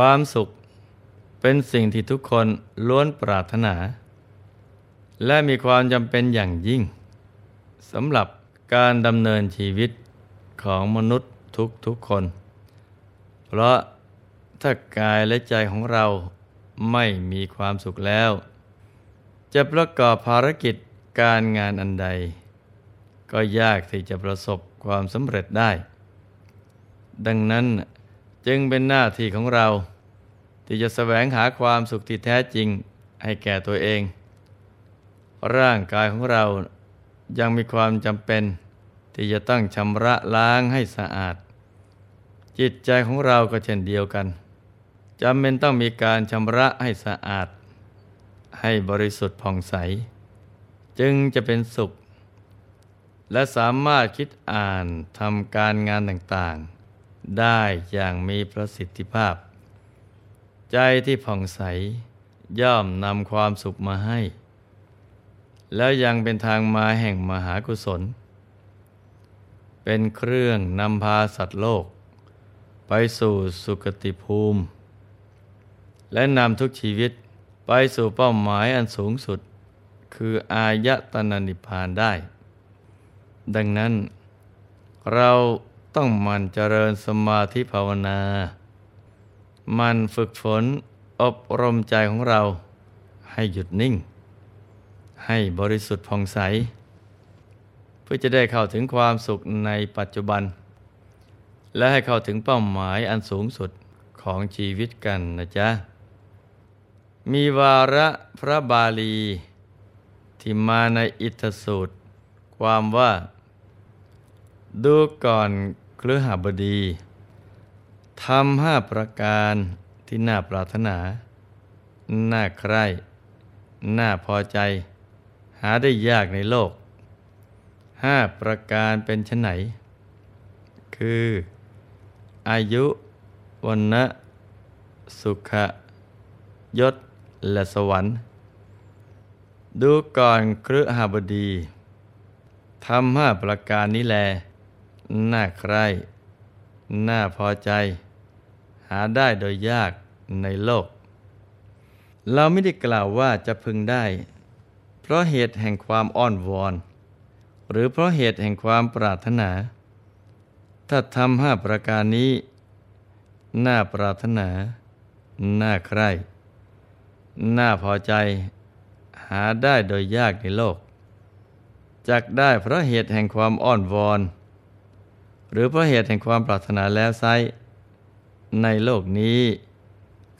ความสุขเป็นสิ่งที่ทุกคนล้วนปรารถนา และมีความจำเป็นอย่างยิ่งสำหรับการดำเนินชีวิตของมนุษย์ทุกๆคน เพราะถ้ากายและใจของเราไม่มีความสุขแล้ว จะประกอบภารกิจการงานอันใด ก็ยากที่จะประสบความสำเร็จได้ ดังนั้นจึงเป็นหน้าที่ของเรา ที่จะแสวงหาความสุขที่แท้จริงให้แก่ตัวเอง ร่างกายของเรายังมีความจำเป็น ที่จะต้องชำระล้างให้สะอาด จิตใจของเราก็เช่นเดียวกันจำเป็นต้องมีการชำระให้สะอาด ให้บริสุทธิ์ผ่องใส จึงจะเป็นสุข และสามารถคิดอ่านทำการงานต่างๆ ได้อย่างมีประสิทธิภาพ ใจที่ผ่องใสย่อมนำความสุขมาให้ แล้วยังเป็นทางมาแห่งมหากุศล เป็นเครื่องนำพาสัตว์โลก ไปสู่สุคติภูมิ และนำทุกชีวิตไปสู่เป้าหมายอันสูงสุด คืออายตนะนิพพานได้ ดังนั้นเราต้องมันเจริญสมาธิภาวนา มันฝึกฝนอบรมใจของเราให้หยุดนิ่ง ให้บริสุทธิ์ผ่องใส เพื่อจะได้เข้าถึงความสุขในปัจจุบัน และให้เข้าถึงเป้าหมายอันสูงสุดของชีวิตกันนะจ๊ะ มีวาระพระบาลี ที่มาในอิทธสูตร ความว่า ดูก่อนเครือหบดี ทำห้าประการที่น่าปรารถนา น่าใคร่ น่าพอใจ หาได้ยากในโลกห้าประการเป็นชนไหน คือ อายุวันนะสุขยศ และสวรรค์ ดูก่อนเครือหาบดีทำห้าประการนี้แล น่าใคร่ น่าพอใจ หาได้โดยยากในโลก เราไม่ได้กล่าวว่าจะพึงได้ เพราะเหตุแห่งความอ้อนวอน หรือเพราะเหตุแห่งความปรารถนา ถ้าทำห้าประการนี้ น่าปรารถนา น่าใคร่ น่าพอใจ หาได้โดยยากในโลกจักได้เพราะเหตุแห่งความอ้อนวอน หรือเพราะเหตุแห่งความปรารถนาแล้วไซ ในโลกนี้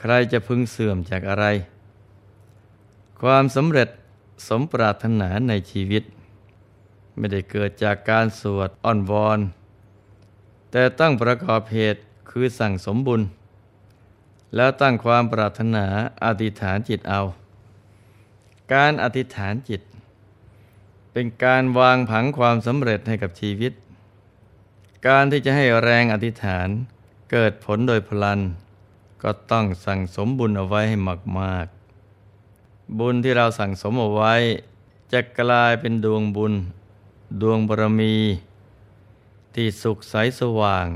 ใครจะพึงเสื่อมจากอะไร ความสำเร็จสมปรารถนาในชีวิต ไม่ได้เกิดจากการสวดอ้อนวอน แต่ตั้งประกอบเหตุคือสั่งสมบุญ แล้วตั้งความปรารถนาอธิษฐานจิตเอา การอธิษฐานจิต เป็นการวางผังความสำเร็จให้กับชีวิต การที่จะให้แรงอธิษฐาน เกิดผลโดยพลัน ก็ต้องสั่งสมบุญเอาไว้ให้มากๆ บุญที่เราสั่งสมเอาไว้ จะกลายเป็นดวงบุญ ดวงบารมี ที่สุขใสสว่าง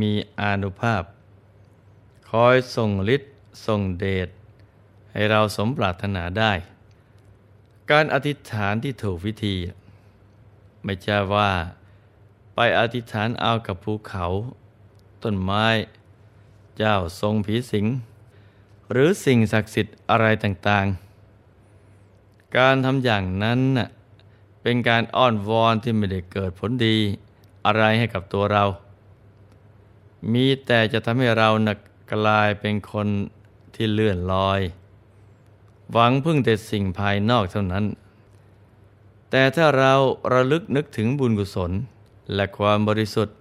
มีอานุภาพ คอยส่งฤทธิ์ส่งเดชให้เราสมปรารถนาได้ การอธิษฐานที่ถูกวิธี ไม่ใช่ว่าไปอธิษฐานเอากับภูเขา ต้นไม้ เจ้าทรงผีสิง หรือสิ่งศักดิ์สิทธิ์อะไรต่างๆ การทำอย่างนั้นเป็นการอ้อนวอนที่ไม่ได้เกิดผลดีอะไรให้กับตัวเรา มีแต่จะทำให้เราหนักกลายเป็นคนที่เลื่อนลอย หวังพึ่งแต่สิ่งภายนอกเท่านั้น แต่ถ้าเราระลึกนึกถึงบุญกุศล และความบริสุทธิ์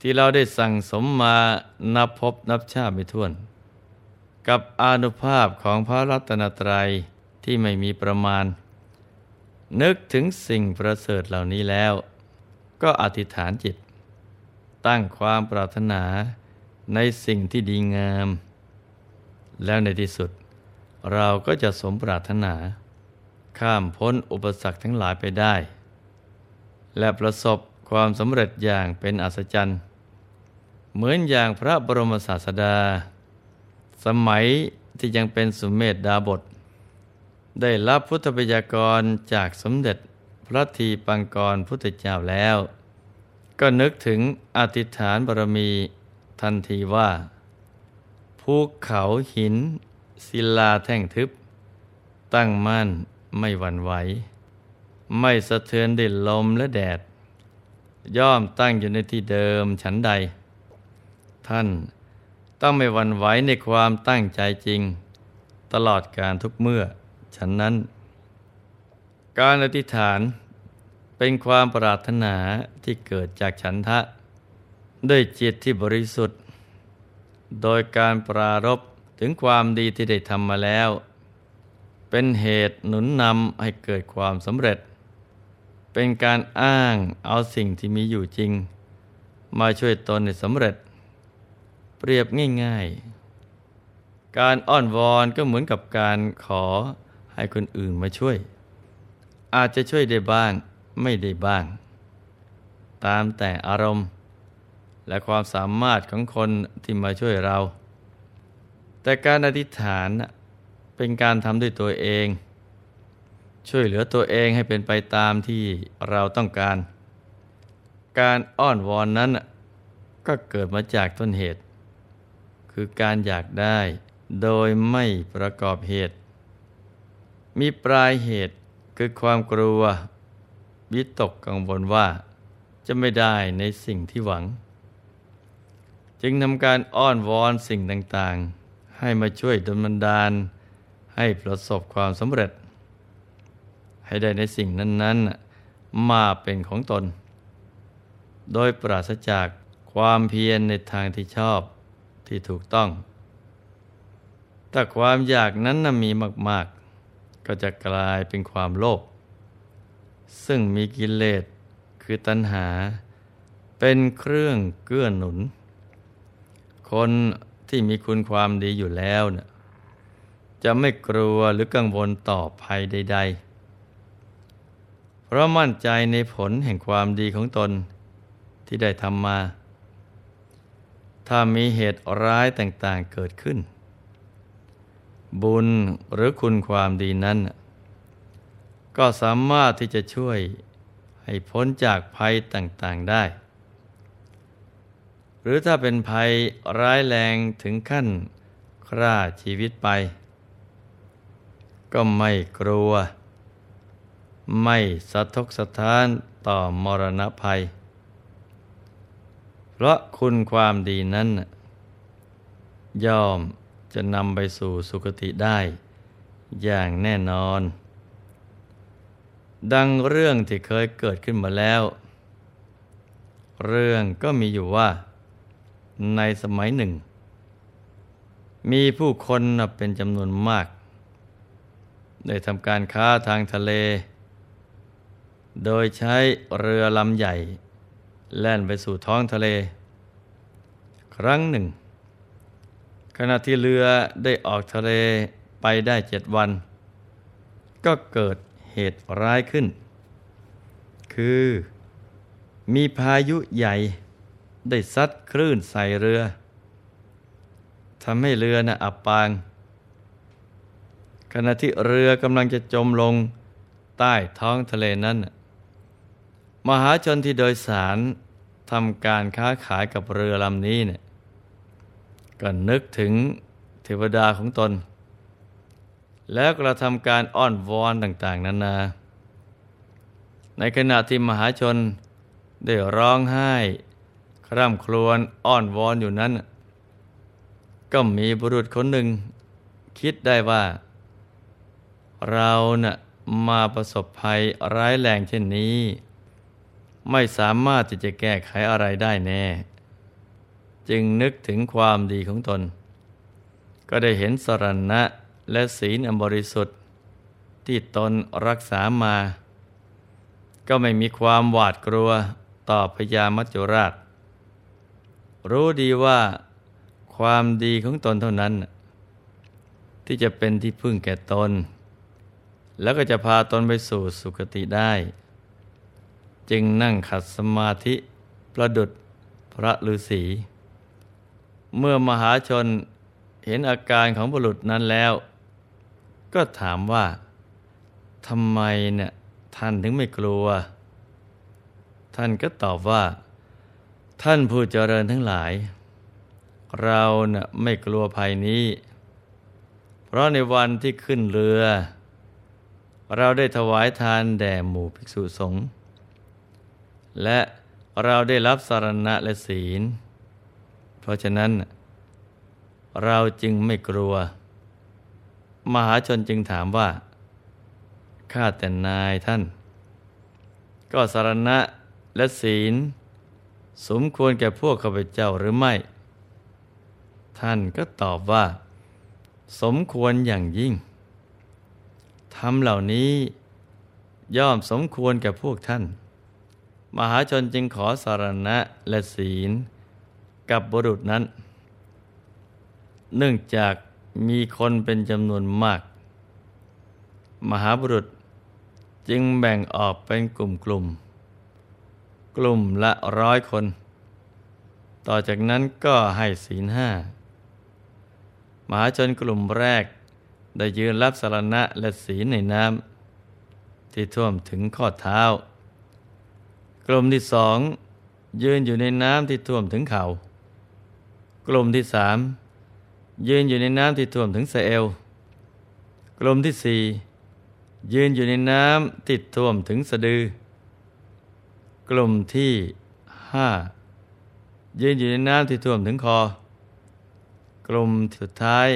ที่เราได้สั่งสมมานับพบนับชาติไม่ถ้วน กับอนุภาพของพระรัตนตรัยที่ไม่มีประมาณ นึกถึงสิ่งประเสริฐเหล่านี้แล้ว ก็อธิษฐานจิต ตั้งความปรารถนาในสิ่งที่ดีงาม แล้วในที่สุด เราก็จะสมปรารถนา ข้ามพ้นอุปสรรคทั้งหลายไปได้ และประสบความสำเร็จอย่างเป็นอัศจรรย์ เหมือนอย่างพระบรมศาสดา สมัยที่ยังเป็นสุมเมธดาบท ได้รับพุทธบัญญากรจากสมเด็จพระทีปังกรพุทธเจ้าแล้ว ก็นึกถึงอธิษฐานบารมีทันทีว่าภูเขาหิน ศิลาแท่งทึบ ตั้งมั่นไม่หวั่นไหว ไม่สะเทือนดินลมและแดด ย่อมตั้งอยู่ในที่เดิมฉันใด ท่าน ต้องไม่หวั่นไหวในความตั้งใจจริง ตลอดการทุกเมื่อ ฉันนั้น การอธิษฐานเป็นความปรารถนาที่เกิดจากฉันทะ ด้วยจิตที่บริสุทธิ์ โดยการปรารบถึงความดีที่ได้ทำมาแล้ว เป็นเหตุหนุนนำให้เกิดความสำเร็จ เป็นการอ้างเอาสิ่งที่มีอยู่จริง มาช่วยตนให้สำเร็จ เปรียบง่าย ๆ การอ้อนวอนก็เหมือนกับการขอให้คนอื่นมาช่วย อาจจะช่วยได้บ้างไม่ได้บ้าง ตามแต่อารมณ์ และความสามารถของคนที่มาช่วยเรา แต่การอธิษฐานเป็นการทำด้วยตัวเอง ช่วยเหลือตัวเองให้เป็นไปตามที่เราต้องการ การอ้อนวอนนั้นก็เกิดมาจากต้นเหตุ คือการอยากได้โดยไม่ประกอบเหตุ มีปลายเหตุคือความกลัว วิตกกังวลว่า จะไม่ได้ในสิ่งที่หวัง จึงทำการอ้อนวอนสิ่งต่างๆ ให้มาช่วยดลบันดาล ให้ประสบความสำเร็จ ให้ได้ในสิ่งนั้นๆ มาเป็นของตน โดยปราศจากความเพียรในทางที่ชอบ ที่ถูกต้อง ถ้าความอยากนั้นมีมาก ๆ ก็จะกลายเป็นความโลภซึ่งมีกิเลสคือตัณหา เป็นเครื่องเกื้อหนุน คนที่มีคุณความดีอยู่แล้วนะจะไม่กลัวหรือกังวลต่อภัยใด ๆ เพราะมั่นใจในผลแห่งความดีของตนที่ได้ทำมา ถ้ามีเหตุร้ายต่างๆเกิดขึ้น บุญหรือคุณความดีนั้น ก็สามารถที่จะช่วยให้พ้นจากภัยต่างๆได้ หรือถ้าเป็นภัยร้ายแรงถึงขั้นฆ่าชีวิตไป ก็ไม่กลัว ไม่สะทกสะท้านต่อมรณะภัย เพราะคุณความดีนั้นย่อมจะนำไปสู่สุคติได้ อย่างแน่นอน ดังเรื่องที่เคยเกิดขึ้นมาแล้ว เรื่องก็มีอยู่ว่า ในสมัยหนึ่ง มีผู้คนเป็นจำนวนมาก ได้ทำการค้าทางทะเล โดยใช้เรือลำใหญ่ แล่นไปสู่ท้องทะเล ครั้งหนึ่ง ขณะที่เรือได้ออกทะเลไปได้เจ็ดวัน ก็เกิดเหตุร้ายขึ้น คือมีพายุใหญ่ได้ซัดคลื่นใส่เรือทำให้เรือนะ่ะอับปาง ขณะที่เรือกำลังจะจมลงใต้ท้องทะเลนั้น มหาชนที่โดยสารทำการค้าขายกับเรือลำนี้เนี่ยก็นึกถึงเทวดาของตน แล้วกระทำการอ้อนวอนต่าง ๆนานา ในขณะที่มหาชนได้ร้องไห้ คร่ำครวญอ้อนวอนอยู่นั้น ก็มีบุรุษคนหนึ่ง คิดได้ว่า เรานะ่ะมาประสบภัยร้ายแรงเช่นนี้ ไม่สามารถที่จะแก้ไขอะไรได้แน่ จึงนึกถึงความดีของตน ก็ได้เห็นสรณะและศีลอันบริสุทธิ์ ที่ตนรักษามา ก็ไม่มีความหวาดกลัวต่อพญามัจจุราช รู้ดีว่าความดีของตนเท่านั้น ที่จะเป็นที่พึ่งแก่ตน แล้วก็จะพาตนไปสู่สุคติได้ จึงนั่งขัดสมาธิประดุดพระฤาษีเมื่อมหาชนเห็นอาการของบุรุษนั้นแล้ว ก็ถามว่าทำไมเนี่ยท่านถึงไม่กลัว ท่านก็ตอบว่า ท่านผู้เจริญทั้งหลาย เราเน่ะไม่กลัวภัยนี้ เพราะในวันที่ขึ้นเรือ เราได้ถวายทานแด่หมู่ภิกษุสงฆ์ และเราได้รับสารณะและศีล เพราะฉะนั้น เราจึงไม่กลัว มหาชนจึงถามว่า ข้าแต่นายท่าน ก็สารณะและศีล สมควรแก่พวกข้าพเจ้าหรือไม่ ท่านก็ตอบว่า สมควรอย่างยิ่งทำเหล่านี้ย่อมสมควรแก่พวกท่าน มหาชนจึงขอสารณะและศีลกับบุรุษนั้น เนื่องจากมีคนเป็นจำนวนมาก มหาบุรุษจึงแบ่งออกเป็นกลุ่มกลุ่ม กลุ่มละร้อยคน ต่อจากนั้นก็ให้ศีลห้ามหาชนกลุ่มแรกได้ยืนรับสารณะและศีลในน้ำที่ท่วมถึงข้อเท้า กลุ่มที่สองยืนอยู่ในน้ำที่ท่วมถึงเขา่ากลุ่มที่สามยืนอยู่ในน้ำที่ท่วมถึงสะเอวกลุ่มที่สี่ยืนอยู่ในน้ำติดท่วมถึงสะดือ กลุ่มที่ห้ายืนอยู่ในน้ำที่ท่วมถึงคอ กลุ่มสุดท้าย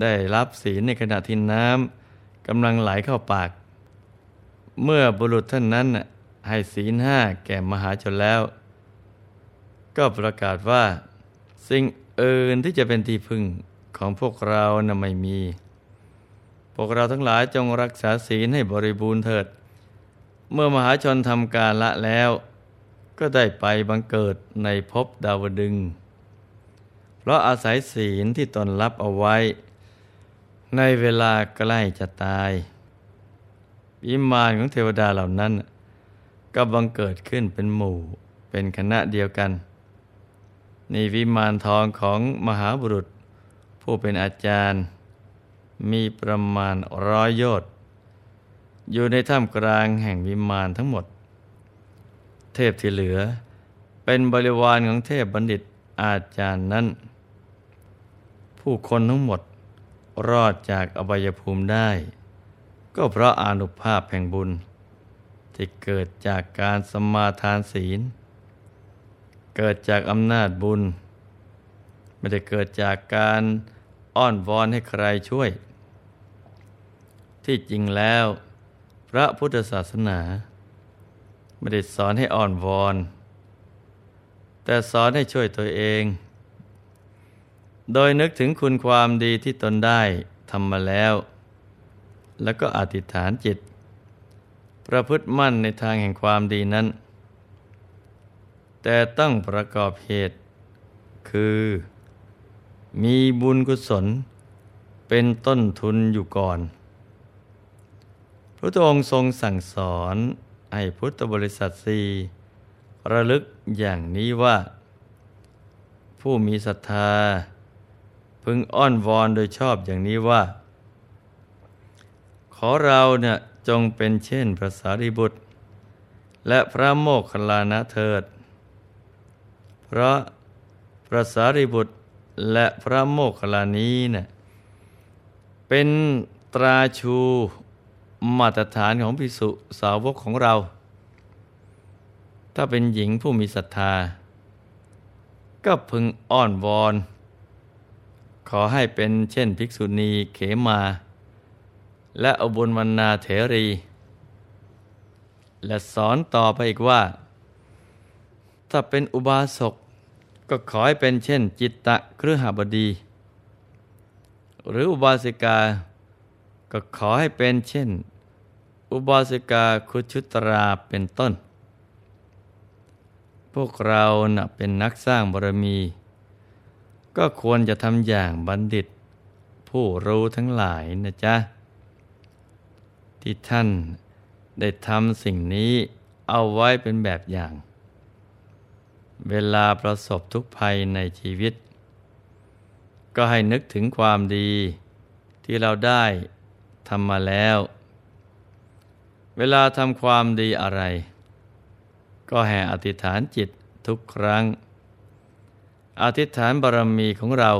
ได้รับศีลในขณะที่น้ำกำลังไหลเข้าปาก เมื่อบุรุษท่านนั้น ให้ศีลห้าแก่มหาชนแล้ว ก็ประกาศว่า สิ่งอื่นที่จะเป็นที่พึ่งของพวกเรานะ่ะไม่มี พวกเราทั้งหลายจงรักษาศีลให้บริบูรณ์เถิด เมื่อมหาชนทำการละแล้ว ก็ได้ไปบังเกิดในภพดาวดึง เพราะอาศัยศีลที่ตนรับเอาไว้ ในเวลาใกล้จะตาย อิมานของเทวดาเหล่านั้น ก็บังเกิดขึ้นเป็นหมู่เป็นคณะเดียวกัน นี่วิมานทองของมหาบุรุษ ผู้เป็นอาจารย์ มีประมาณร้อยโยชน์อยู่ในถ้ำกลางแห่งวิมานทั้งหมด เทพที่เหลือ เป็นบริวารของเทพบัณฑิตอาจารย์นั้น ผู้คนทั้งหมดรอดจากอบายภูมิได้ ก็เพราะอานุภาพแห่งบุญ ที่เกิดจากการสมาทานศีล เกิดจากอำนาจบุญ ไม่ได้เกิดจากการอ้อนวอนให้ใครช่วย ที่จริงแล้ว พระพุทธศาสนา ไม่ได้สอนให้อ้อนวอน แต่สอนให้ช่วยตัวเอง โดยนึกถึงคุณความดีที่ตนได้ทำมาแล้ว แล้วก็อธิษฐานจิต ประพฤติมั่นในทางแห่งความดีนั้น แต่ต้องประกอบเหตุ คือ มีบุญกุศล เป็นต้นทุนอยู่ก่อน พระองค์ทรงสั่งสอนให้พุทธบริษัทสีระลึกอย่างนี้ว่า ผู้มีศรัทธา พึงอ้อนวอนโดยชอบอย่างนี้ว่า ขอเราเนี่ย จงเป็นเช่นพระสารีบุตร และพระโมคคัลลานะเถิด เพราะพระสารีบุตรและพระโมคคัลลานี้เนะ่ยเป็นตราชูมาตรฐานของพิสุสาวกของเรา ถ้าเป็นหญิงผู้มีศรัทธา ก็พึงอ้อนวอน ขอให้เป็นเช่นภิกษุณีเขมา และอบุญวรรณาเถรี และสอนต่อไปอีกว่า ถ้าเป็นอุบาสกก็ขอให้เป็นเช่นจิตตะครือหบดี หรืออุบาสิกา ก็ขอให้เป็นเช่น อุบาสิกาคุชุตราเป็นต้น พวกเรานะเป็นนักสร้างบารมี ก็ควรจะทำอย่างบัณฑิต ผู้รู้ทั้งหลายนะจ๊ะ ที่ท่านได้ทำสิ่งนี้เอาไว้เป็นแบบอย่าง เวลาประสบทุกภัยในชีวิต ก็ให้นึกถึงความดีที่เราได้ทำมาแล้ว เวลาทำความดีอะไร ก็แห่อธิษฐานจิตทุกครั้ง อธิษฐานบารมีของเรา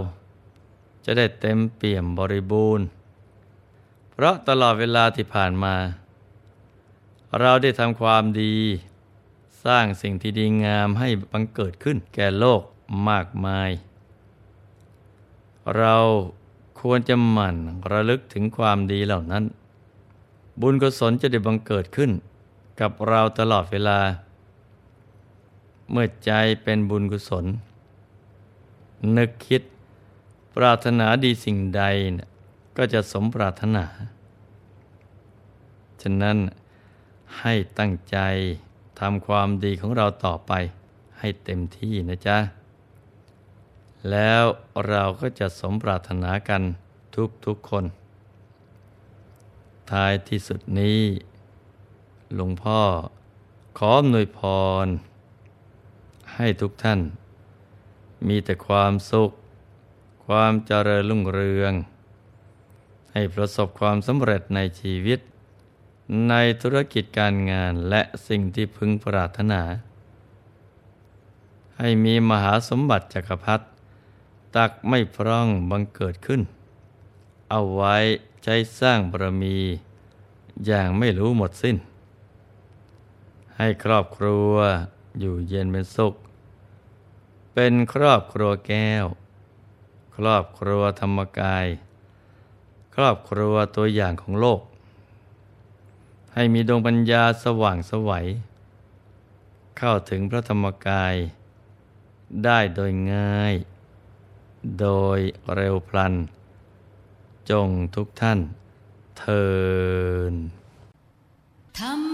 จะได้เต็มเปี่ยมบริบูรณ์ เพราะตลอดเวลาที่ผ่านมา เราได้ทำความดี สร้างสิ่งที่ดีงามให้บังเกิดขึ้นแก่โลกมากมาย เราควรจะหมั่นระลึกถึงความดีเหล่านั้น บุญกุศลจะได้บังเกิดขึ้น กับเราตลอดเวลา เมื่อใจเป็นบุญกุศล นึกคิดปรารถนาดีสิ่งใด ก็จะสมปรารถนา ฉะนั้นให้ตั้งใจทำความดีของเราต่อไปให้เต็มที่นะจ๊ะ แล้วเราก็จะสมปรารถนากันทุกทุกคน ท้ายที่สุดนี้ หลวงพ่อขออำนวยพร ให้ทุกท่าน มีแต่ความสุข ความเจริญรุ่งเรือง ให้ประสบความสำเร็จในชีวิต ในธุรกิจการงานและสิ่งที่พึงปรารถนา ให้มีมหาสมบัติจักรพรรดิตักไม่พร่องบังเกิดขึ้น เอาไว้ใช้สร้างบารมี อย่างไม่รู้หมดสิ้น ให้ครอบครัวอยู่เย็นเป็นสุข เป็นครอบครัวแก้ว ครอบครัวธรรมกาย ครอบครัวตัวอย่างของโลก ให้มีดวงปัญญาสว่างสวัย เข้าถึงพระธรรมกาย ได้โดยง่าย โดยเร็วพลัน จงทุกท่านเทินธรรม